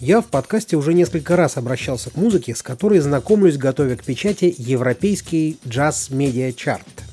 Я в подкасте уже несколько раз обращался к музыке, с которой знакомлюсь, готовя к печати Европейский джаз-медиа-чарт –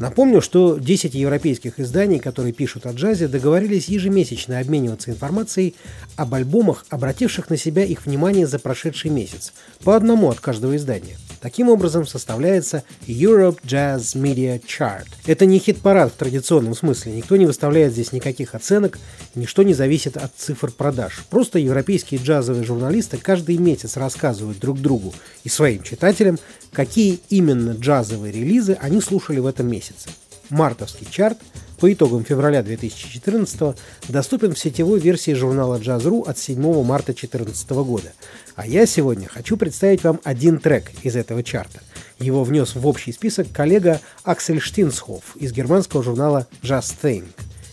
Напомню, что 10 европейских изданий, которые пишут о джазе, договорились ежемесячно обмениваться информацией об альбомах, обративших на себя их внимание за прошедший месяц, по одному от каждого издания. Таким образом составляется Europe Jazz Media Chart. Это не хит-парад в традиционном смысле, никто не выставляет здесь никаких оценок, ничто не зависит от цифр продаж. Просто европейские джазовые журналисты каждый месяц рассказывают друг другу и своим читателям, какие именно джазовые релизы они слушали в этом месяце. Мартовский чарт по итогам февраля 2014 доступен в сетевой версии журнала Jazz.ru от 7 марта 2014 года. А я сегодня хочу представить вам один трек из этого чарта. Его внес в общий список коллега Аксель Штинсхоф из германского журнала Just Think.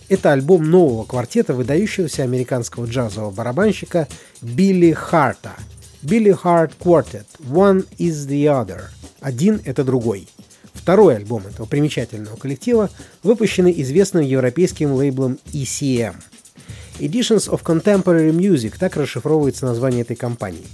Это альбом нового квартета выдающегося американского джазового барабанщика Билли Харта – Billy Hart Quartet One is the Other. Один – это другой. Второй альбом этого примечательного коллектива, выпущенный известным европейским лейблом ECM. Editions of Contemporary Music, так расшифровывается название этой компании.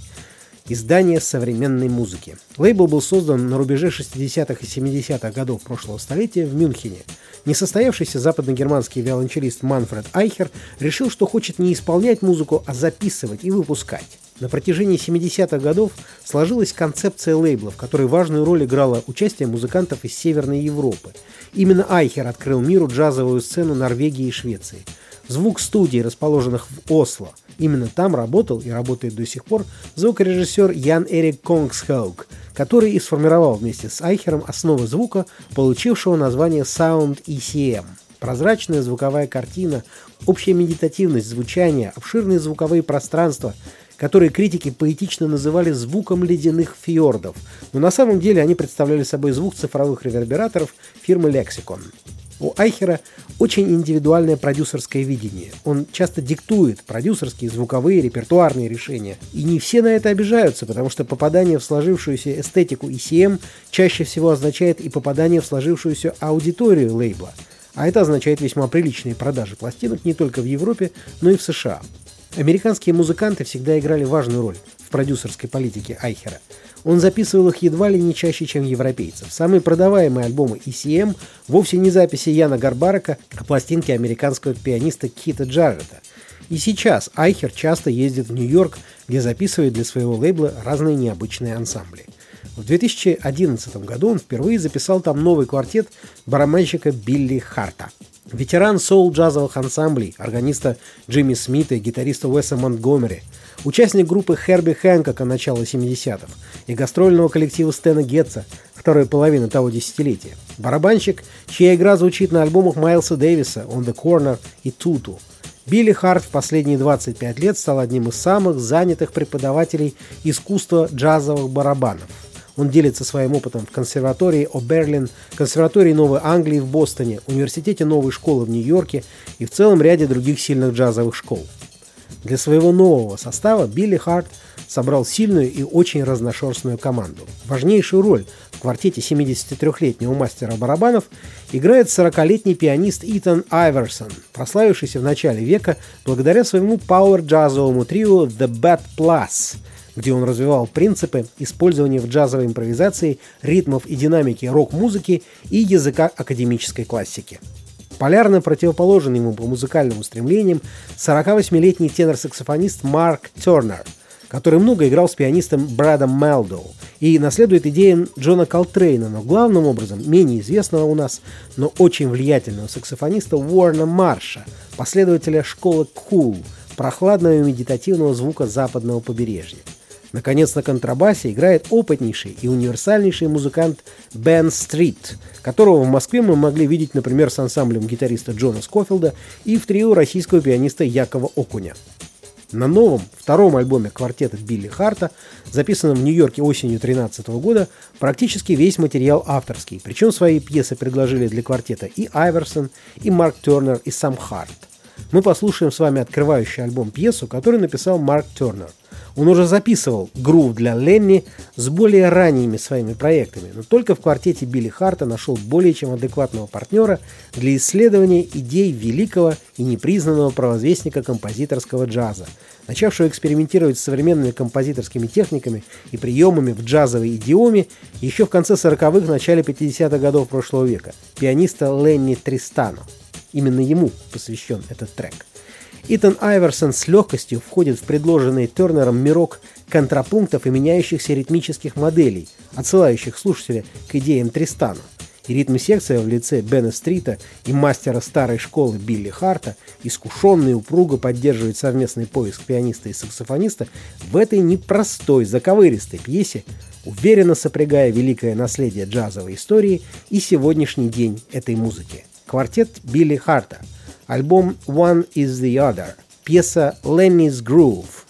Издание современной музыки. Лейбл был создан на рубеже 60-х и 70-х годов прошлого столетия в Мюнхене. Несостоявшийся западногерманский виолончелист Манфред Айхер решил, что хочет не исполнять музыку, а записывать и выпускать. На протяжении 70-х годов сложилась концепция лейбла, в которой важную роль играло участие музыкантов из Северной Европы. Именно Айхер открыл миру джазовую сцену Норвегии и Швеции. Звук студий, расположенных в Осло. Именно там работал и работает до сих пор звукорежиссер Ян Эрик Конгсхаук, который и сформировал вместе с Айхером основы звука, получившего название Sound ECM. Прозрачная звуковая картина, общая медитативность звучания, обширные звуковые пространства – которые критики поэтично называли звуком ледяных фьордов, но на самом деле они представляли собой звук цифровых ревербераторов фирмы Lexicon. У Айхера очень индивидуальное продюсерское видение. Он часто диктует продюсерские, звуковые, репертуарные решения. И не все на это обижаются, потому что попадание в сложившуюся эстетику ECM чаще всего означает и попадание в сложившуюся аудиторию лейбла. А это означает весьма приличные продажи пластинок не только в Европе, но и в США. Американские музыканты всегда играли важную роль продюсерской политике Айхера. Он записывал их едва ли не чаще, чем европейцев. Самые продаваемые альбомы ECM вовсе не записи Яна Гарбарака, а пластинки американского пианиста Кита Джаррета. И сейчас Айхер часто ездит в Нью-Йорк, где записывает для своего лейбла разные необычные ансамбли. В 2011 году он впервые записал там новый квартет барабанщика Билли Харта – Ветеран соул-джазовых ансамблей, органиста Джимми Смита и гитариста Уэса Монтгомери, участник группы Херби Хэнкока начала 70-х и гастрольного коллектива Стэна Гетца второй половины того десятилетия, барабанщик, чья игра звучит на альбомах Майлса Дэвиса «On the Corner» и «Туту». Билли Харт в последние 25 лет стал одним из самых занятых преподавателей искусства джазовых барабанов – он делится своим опытом в консерватории О'Берлин, консерватории Новой Англии в Бостоне, университете Новой школы в Нью-Йорке и в целом ряде других сильных джазовых школ. Для своего нового состава Билли Харт собрал сильную и очень разношерстную команду. Важнейшую роль в квартете 73-летнего мастера барабанов играет 40-летний пианист Итан Айверсон, прославившийся в начале века благодаря своему пауэр-джазовому трио The Bad Plus – где он развивал принципы использования в джазовой импровизации ритмов и динамики рок-музыки и языка академической классики. Полярно противоположен ему по музыкальным устремлениям 48-летний тенор-саксофонист Марк Тернер, который много играл с пианистом Брэдом Мелдоу и наследует идеям Джона Колтрейна, но главным образом менее известного у нас, но очень влиятельного саксофониста Уорна Марша, последователя школы Кул, прохладного и медитативного звука западного побережья. Наконец, на контрабасе играет опытнейший и универсальнейший музыкант Бен Стрит, которого в Москве мы могли видеть, например, с ансамблем гитариста Джона Скофилда и в трио российского пианиста Якова Окуня. На новом, втором альбоме квартета Билли Харта, записанном в Нью-Йорке осенью 2013 года, практически весь материал авторский, причем свои пьесы предложили для квартета и Айверсон, и Марк Тернер, и сам Харт. Мы послушаем с вами открывающий альбом пьесу, который написал Марк Тернер – он уже записывал грув для Ленни с более ранними своими проектами, но только в квартете Билли Харта нашел более чем адекватного партнера для исследования идей великого и непризнанного провозвестника композиторского джаза, начавшего экспериментировать с современными композиторскими техниками и приемами в джазовой идиоме еще в конце 40-х, начале 50-х годов прошлого века, пианиста Ленни Тристано. Именно ему посвящен этот трек – Итан Айверсон с легкостью входит в предложенный Тернером мирок контрапунктов и меняющихся ритмических моделей, отсылающих слушателя к идеям Тристана. И ритм-секция в лице Бена Стрита и мастера старой школы Билли Харта, искушенный и упруго поддерживает совместный поиск пианиста и саксофониста в этой непростой, заковыристой пьесе, уверенно сопрягая великое наследие джазовой истории и сегодняшний день этой музыки. Квартет Билли Харта – Album One is the Other, pieza Lenny's Groove,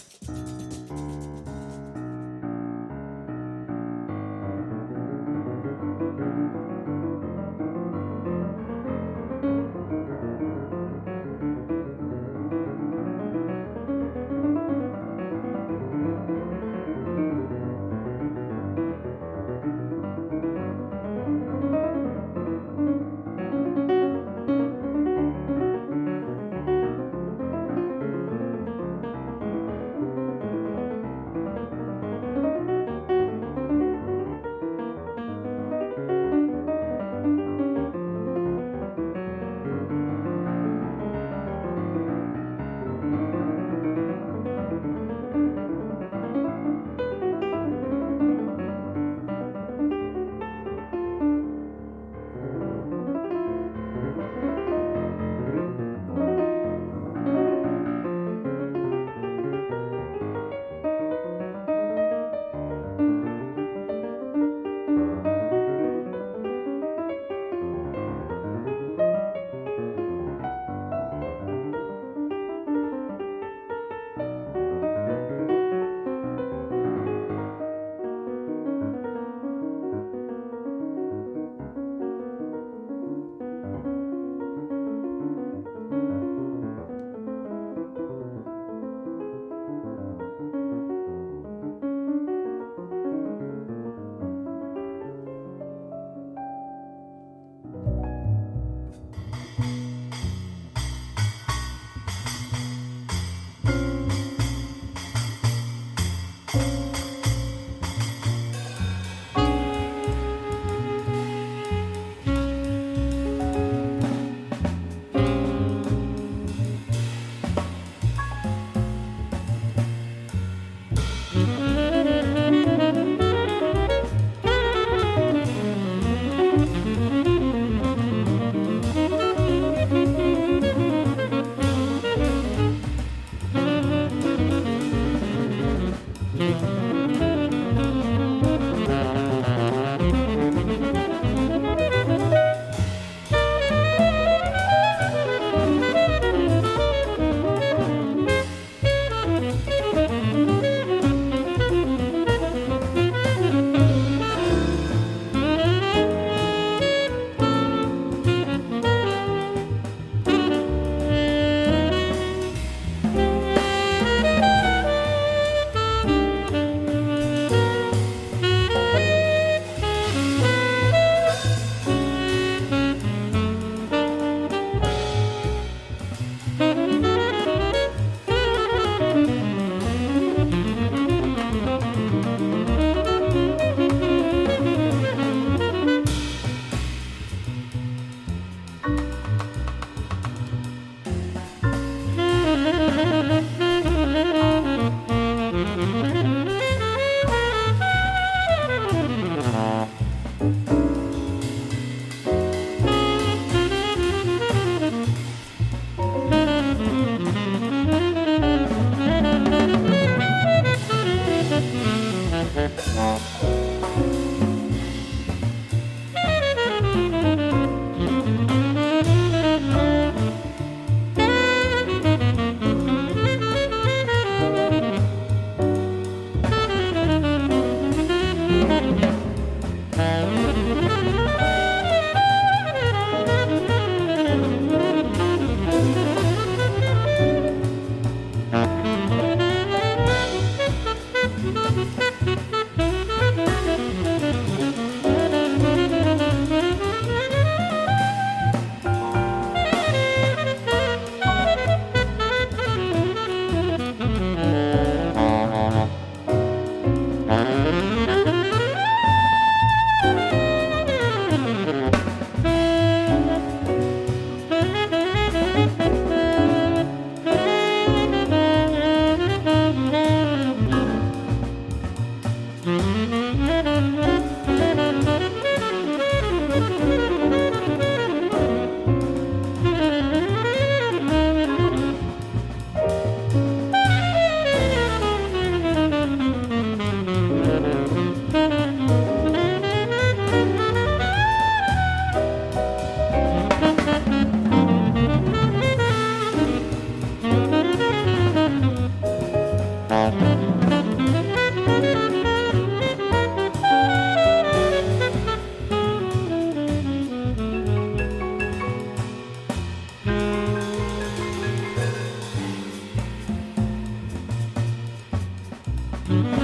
Mm-hmm.